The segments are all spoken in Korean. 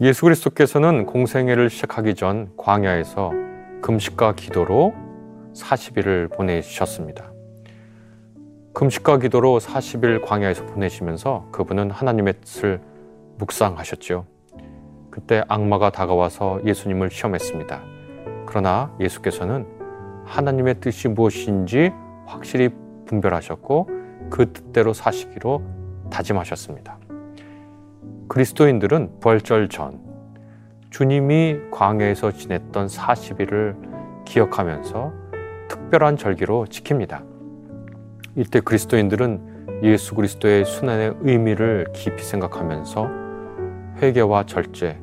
예수 그리스도께서는 공생애를 시작하기 전 광야에서 금식과 기도로 40일을 보내셨습니다. 금식과 기도로 40일 광야에서 보내시면서 그분은 하나님의 뜻을 묵상하셨죠. 그때 악마가 다가와서 예수님을 시험했습니다. 그러나 예수께서는 하나님의 뜻이 무엇인지 확실히 분별하셨고 그 뜻대로 사시기로 다짐하셨습니다. 그리스도인들은 부활절 전 주님이 광야에서 지냈던 40일을 기억하면서 특별한 절기로 지킵니다. 이때 그리스도인들은 예수 그리스도의 순환의 의미를 깊이 생각하면서 회개와 절제,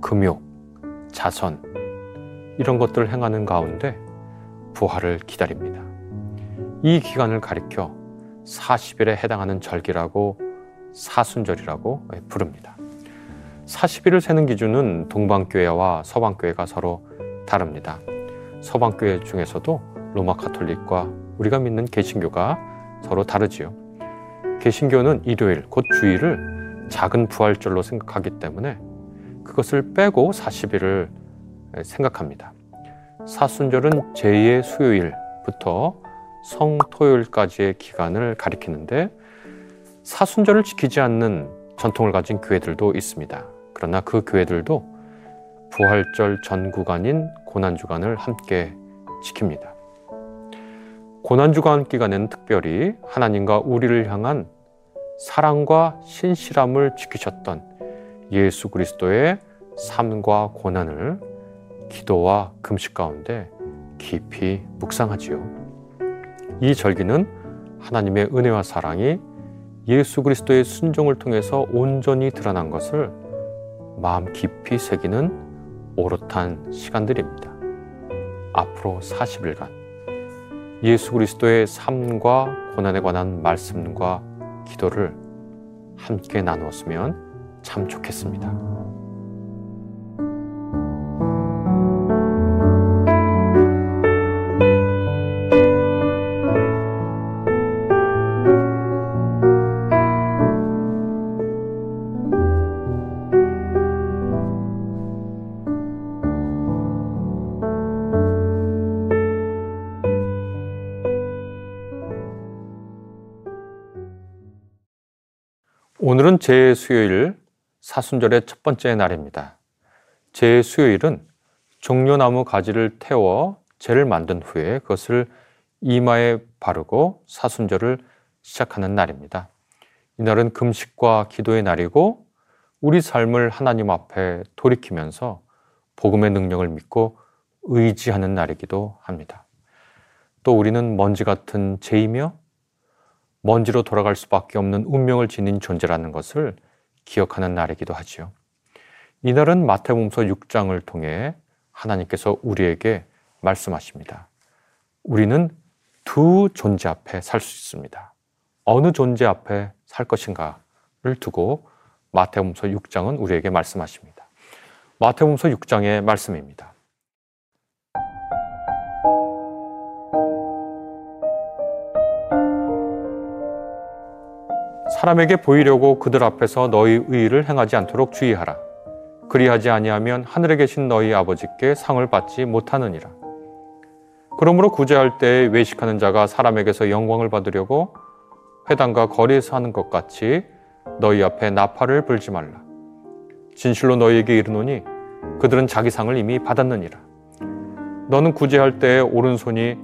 금욕, 자선 이런 것들을 행하는 가운데 부활을 기다립니다. 이 기간을 가리켜 40일에 해당하는 절기라고 사순절이라고 부릅니다. 40일을 세는 기준은 동방교회와 서방교회가 서로 다릅니다. 서방교회 중에서도 로마 카톨릭과 우리가 믿는 개신교가 서로 다르지요. 개신교는 일요일, 곧 주일을 작은 부활절로 생각하기 때문에 그것을 빼고 40일을 생각합니다. 사순절은 제2의 수요일부터 성토요일까지의 기간을 가리키는데 사순절을 지키지 않는 전통을 가진 교회들도 있습니다. 그러나 그 교회들도 부활절 전 구간인 고난주간을 함께 지킵니다. 고난주간 기간에는 특별히 하나님과 우리를 향한 사랑과 신실함을 지키셨던 예수 그리스도의 삶과 고난을 기도와 금식 가운데 깊이 묵상하지요. 이 절기는 하나님의 은혜와 사랑이 예수 그리스도의 순종을 통해서 온전히 드러난 것을 마음 깊이 새기는 오롯한 시간들입니다. 앞으로 40일간 예수 그리스도의 삶과 고난에 관한 말씀과 기도를 함께 나누었으면 참 좋겠습니다. 오늘은 제수요일 사순절의 첫 번째 날입니다. 제수요일은 종려나무 가지를 태워 재를 만든 후에 그것을 이마에 바르고 사순절을 시작하는 날입니다. 이날은 금식과 기도의 날이고 우리 삶을 하나님 앞에 돌이키면서 복음의 능력을 믿고 의지하는 날이기도 합니다. 또 우리는 먼지 같은 죄이며 먼지로 돌아갈 수밖에 없는 운명을 지닌 존재라는 것을 기억하는 날이기도 하지요. 이날은 마태복음서 6장을 통해 하나님께서 우리에게 말씀하십니다. 우리는 두 존재 앞에 살 수 있습니다. 어느 존재 앞에 살 것인가를 두고 마태복음서 6장은 우리에게 말씀하십니다. 마태복음서 6장의 말씀입니다. 사람에게 보이려고 그들 앞에서 너희 의를 행하지 않도록 주의하라. 그리하지 아니하면 하늘에 계신 너희 아버지께 상을 받지 못하느니라. 그러므로 구제할 때 외식하는 자가 사람에게서 영광을 받으려고 회당과 거리에서 하는 것 같이 너희 앞에 나팔을 불지 말라. 진실로 너희에게 이르노니 그들은 자기 상을 이미 받았느니라. 너는 구제할 때 오른손이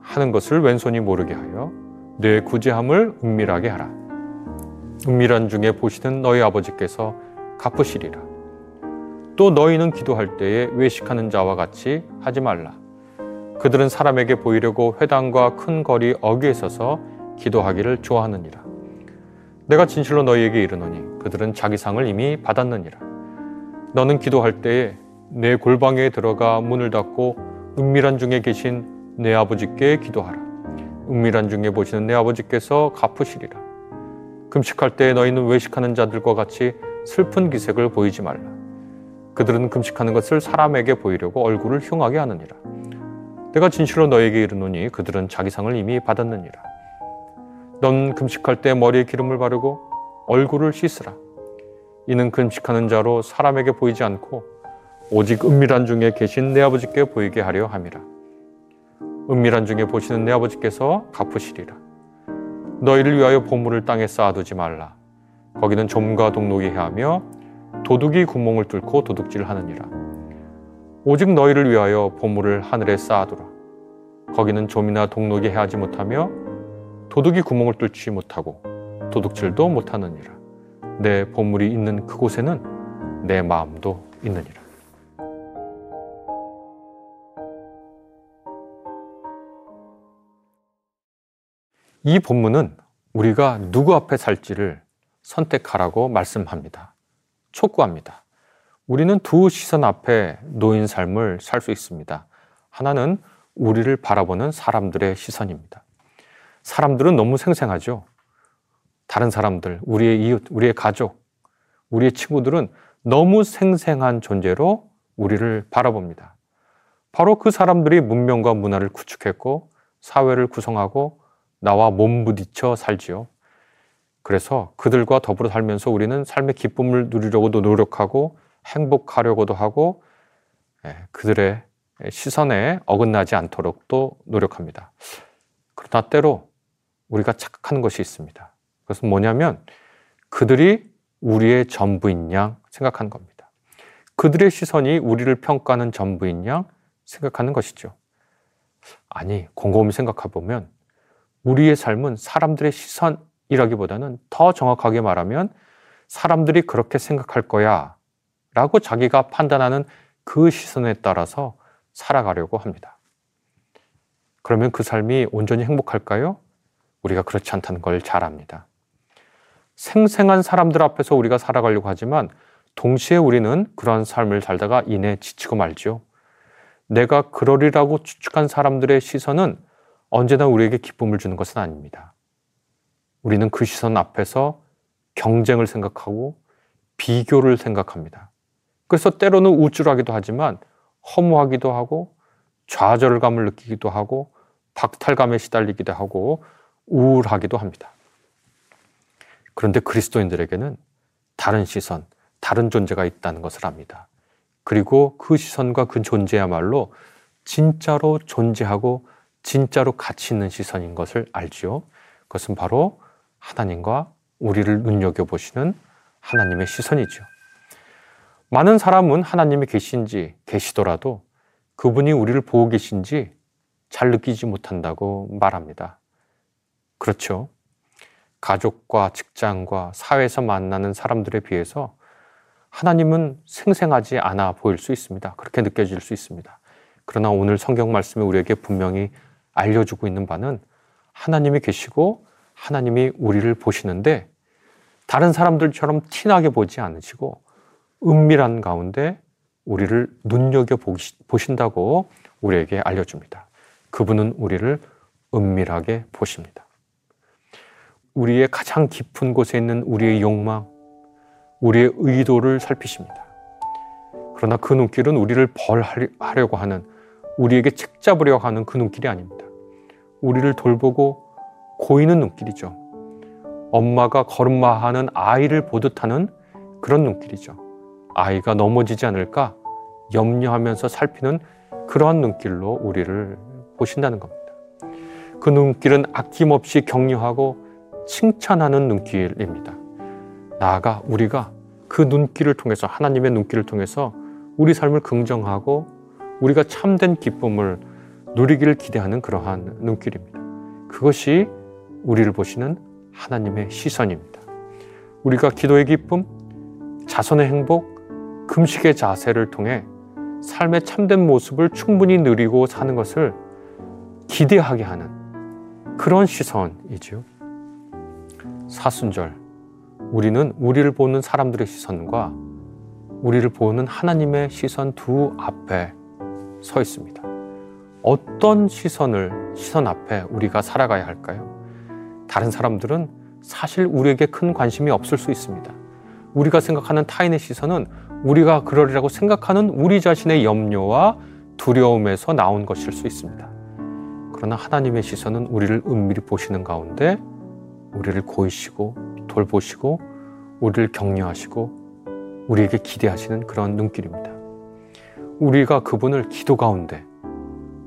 하는 것을 왼손이 모르게 하여 내 구제함을 은밀하게 하라. 은밀한 중에 보시는 너희 아버지께서 갚으시리라. 또 너희는 기도할 때에 외식하는 자와 같이 하지 말라. 그들은 사람에게 보이려고 회당과 큰 거리 어귀에 서서 기도하기를 좋아하느니라. 내가 진실로 너희에게 이르노니 그들은 자기 상을 이미 받았느니라. 너는 기도할 때에 내 골방에 들어가 문을 닫고 은밀한 중에 계신 내 아버지께 기도하라. 은밀한 중에 보시는 내 아버지께서 갚으시리라. 금식할 때 너희는 외식하는 자들과 같이 슬픈 기색을 보이지 말라. 그들은 금식하는 것을 사람에게 보이려고 얼굴을 흉하게 하느니라. 내가 진실로 너에게 이르노니 그들은 자기 상을 이미 받았느니라. 넌 금식할 때 머리에 기름을 바르고 얼굴을 씻으라. 이는 금식하는 자로 사람에게 보이지 않고 오직 은밀한 중에 계신 내 아버지께 보이게 하려 함이라. 은밀한 중에 보시는 내 아버지께서 갚으시리라. 너희를 위하여 보물을 땅에 쌓아두지 말라. 거기는 좀과 동록이 해하며 도둑이 구멍을 뚫고 도둑질하느니라. 오직 너희를 위하여 보물을 하늘에 쌓아두라. 거기는 좀이나 동록이 해하지 못하며 도둑이 구멍을 뚫지 못하고 도둑질도 못하느니라. 내 보물이 있는 그곳에는 내 마음도 있느니라. 이 본문은 우리가 누구 앞에 살지를 선택하라고 말씀합니다. 촉구합니다. 우리는 두 시선 앞에 놓인 삶을 살 수 있습니다. 하나는 우리를 바라보는 사람들의 시선입니다. 사람들은 너무 생생하죠. 다른 사람들, 우리의 이웃, 우리의 가족, 우리의 친구들은 너무 생생한 존재로 우리를 바라봅니다. 바로 그 사람들이 문명과 문화를 구축했고 사회를 구성하고 나와 몸부딪혀 살지요. 그래서 그들과 더불어 살면서 우리는 삶의 기쁨을 누리려고도 노력하고 행복하려고도 하고 예, 그들의 시선에 어긋나지 않도록 또 노력합니다. 그러나 때로 우리가 착각하는 것이 있습니다. 그것은 뭐냐면 그들이 우리의 전부인 양 생각하는 겁니다. 그들의 시선이 우리를 평가하는 전부인 양 생각하는 것이죠. 아니, 곰곰이 생각해 보면 우리의 삶은 사람들의 시선이라기보다는 더 정확하게 말하면 사람들이 그렇게 생각할 거야 라고 자기가 판단하는 그 시선에 따라서 살아가려고 합니다. 그러면 그 삶이 온전히 행복할까요? 우리가 그렇지 않다는 걸 잘 압니다. 생생한 사람들 앞에서 우리가 살아가려고 하지만 동시에 우리는 그러한 삶을 살다가 이내 지치고 말죠. 내가 그러리라고 추측한 사람들의 시선은 언제나 우리에게 기쁨을 주는 것은 아닙니다. 우리는 그 시선 앞에서 경쟁을 생각하고 비교를 생각합니다. 그래서 때로는 우쭐하기도 하지만 허무하기도 하고 좌절감을 느끼기도 하고 박탈감에 시달리기도 하고 우울하기도 합니다. 그런데 그리스도인들에게는 다른 시선, 다른 존재가 있다는 것을 압니다. 그리고 그 시선과 그 존재야말로 진짜로 존재하고 진짜로 가치 있는 시선인 것을 알지요. 그것은 바로 하나님과 우리를 눈여겨보시는 하나님의 시선이죠. 많은 사람은 하나님이 계신지 계시더라도 그분이 우리를 보고 계신지 잘 느끼지 못한다고 말합니다. 그렇죠. 가족과 직장과 사회에서 만나는 사람들에 비해서 하나님은 생생하지 않아 보일 수 있습니다. 그렇게 느껴질 수 있습니다. 그러나 오늘 성경 말씀이 우리에게 분명히 알려주고 있는 바는 하나님이 계시고 하나님이 우리를 보시는데 다른 사람들처럼 티나게 보지 않으시고 은밀한 가운데 우리를 눈여겨 보신다고 우리에게 알려줍니다. 그분은 우리를 은밀하게 보십니다. 우리의 가장 깊은 곳에 있는 우리의 욕망, 우리의 의도를 살피십니다. 그러나 그 눈길은 우리를 벌하려고 하는, 우리에게 책 잡으려고 하는 그 눈길이 아닙니다. 우리를 돌보고 고이는 눈길이죠. 엄마가 걸음마하는 아이를 보듯 하는 그런 눈길이죠. 아이가 넘어지지 않을까 염려하면서 살피는 그러한 눈길로 우리를 보신다는 겁니다. 그 눈길은 아낌없이 격려하고 칭찬하는 눈길입니다. 나아가 우리가 그 눈길을 통해서 하나님의 눈길을 통해서 우리 삶을 긍정하고 우리가 참된 기쁨을 누리기를 기대하는 그러한 눈길입니다. 그것이 우리를 보시는 하나님의 시선입니다. 우리가 기도의 기쁨, 자선의 행복, 금식의 자세를 통해 삶의 참된 모습을 충분히 누리고 사는 것을 기대하게 하는 그런 시선이지요. 사순절. 우리는 우리를 보는 사람들의 시선과 우리를 보는 하나님의 시선 두 앞에 서 있습니다. 어떤 시선을, 시선 앞에 우리가 살아가야 할까요? 다른 사람들은 사실 우리에게 큰 관심이 없을 수 있습니다. 우리가 생각하는 타인의 시선은 우리가 그러리라고 생각하는 우리 자신의 염려와 두려움에서 나온 것일 수 있습니다. 그러나 하나님의 시선은 우리를 은밀히 보시는 가운데 우리를 고이시고 돌보시고 우리를 격려하시고 우리에게 기대하시는 그런 눈길입니다. 우리가 그분을 기도 가운데,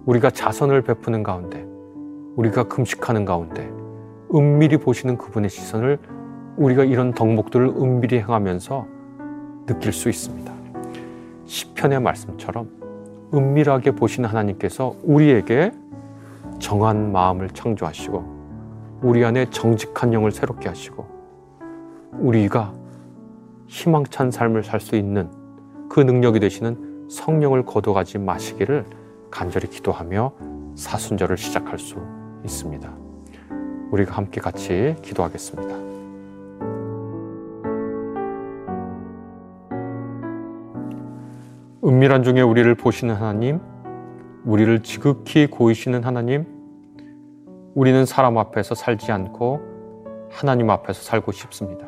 우리가 자선을 베푸는 가운데, 우리가 금식하는 가운데, 은밀히 보시는 그분의 시선을 우리가 이런 덕목들을 은밀히 행하면서 느낄 수 있습니다. 시편의 말씀처럼 은밀하게 보시는 하나님께서 우리에게 정한 마음을 창조하시고 우리 안에 정직한 영을 새롭게 하시고 우리가 희망찬 삶을 살 수 있는 그 능력이 되시는 성령을 거둬가지 마시기를 간절히 기도하며 사순절을 시작할 수 있습니다. 우리가 함께 같이 기도하겠습니다. 은밀한 중에 우리를 보시는 하나님, 우리를 지극히 고이시는 하나님, 우리는 사람 앞에서 살지 않고 하나님 앞에서 살고 싶습니다.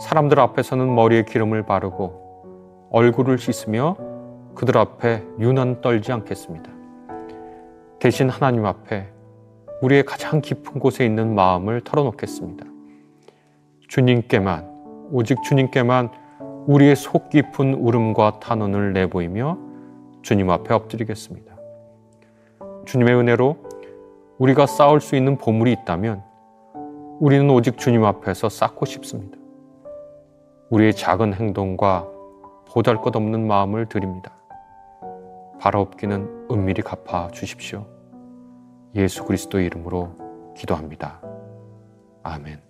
사람들 앞에서는 머리에 기름을 바르고 얼굴을 씻으며 그들 앞에 유난 떨지 않겠습니다. 대신 하나님 앞에 우리의 가장 깊은 곳에 있는 마음을 털어놓겠습니다. 주님께만, 오직 주님께만 우리의 속 깊은 울음과 탄원을 내보이며 주님 앞에 엎드리겠습니다. 주님의 은혜로 우리가 쌓을 수 있는 보물이 있다면 우리는 오직 주님 앞에서 쌓고 싶습니다. 우리의 작은 행동과 보잘 것 없는 마음을 드립니다. 바라옵기는 은밀히 갚아 주십시오. 예수 그리스도 이름으로 기도합니다. 아멘.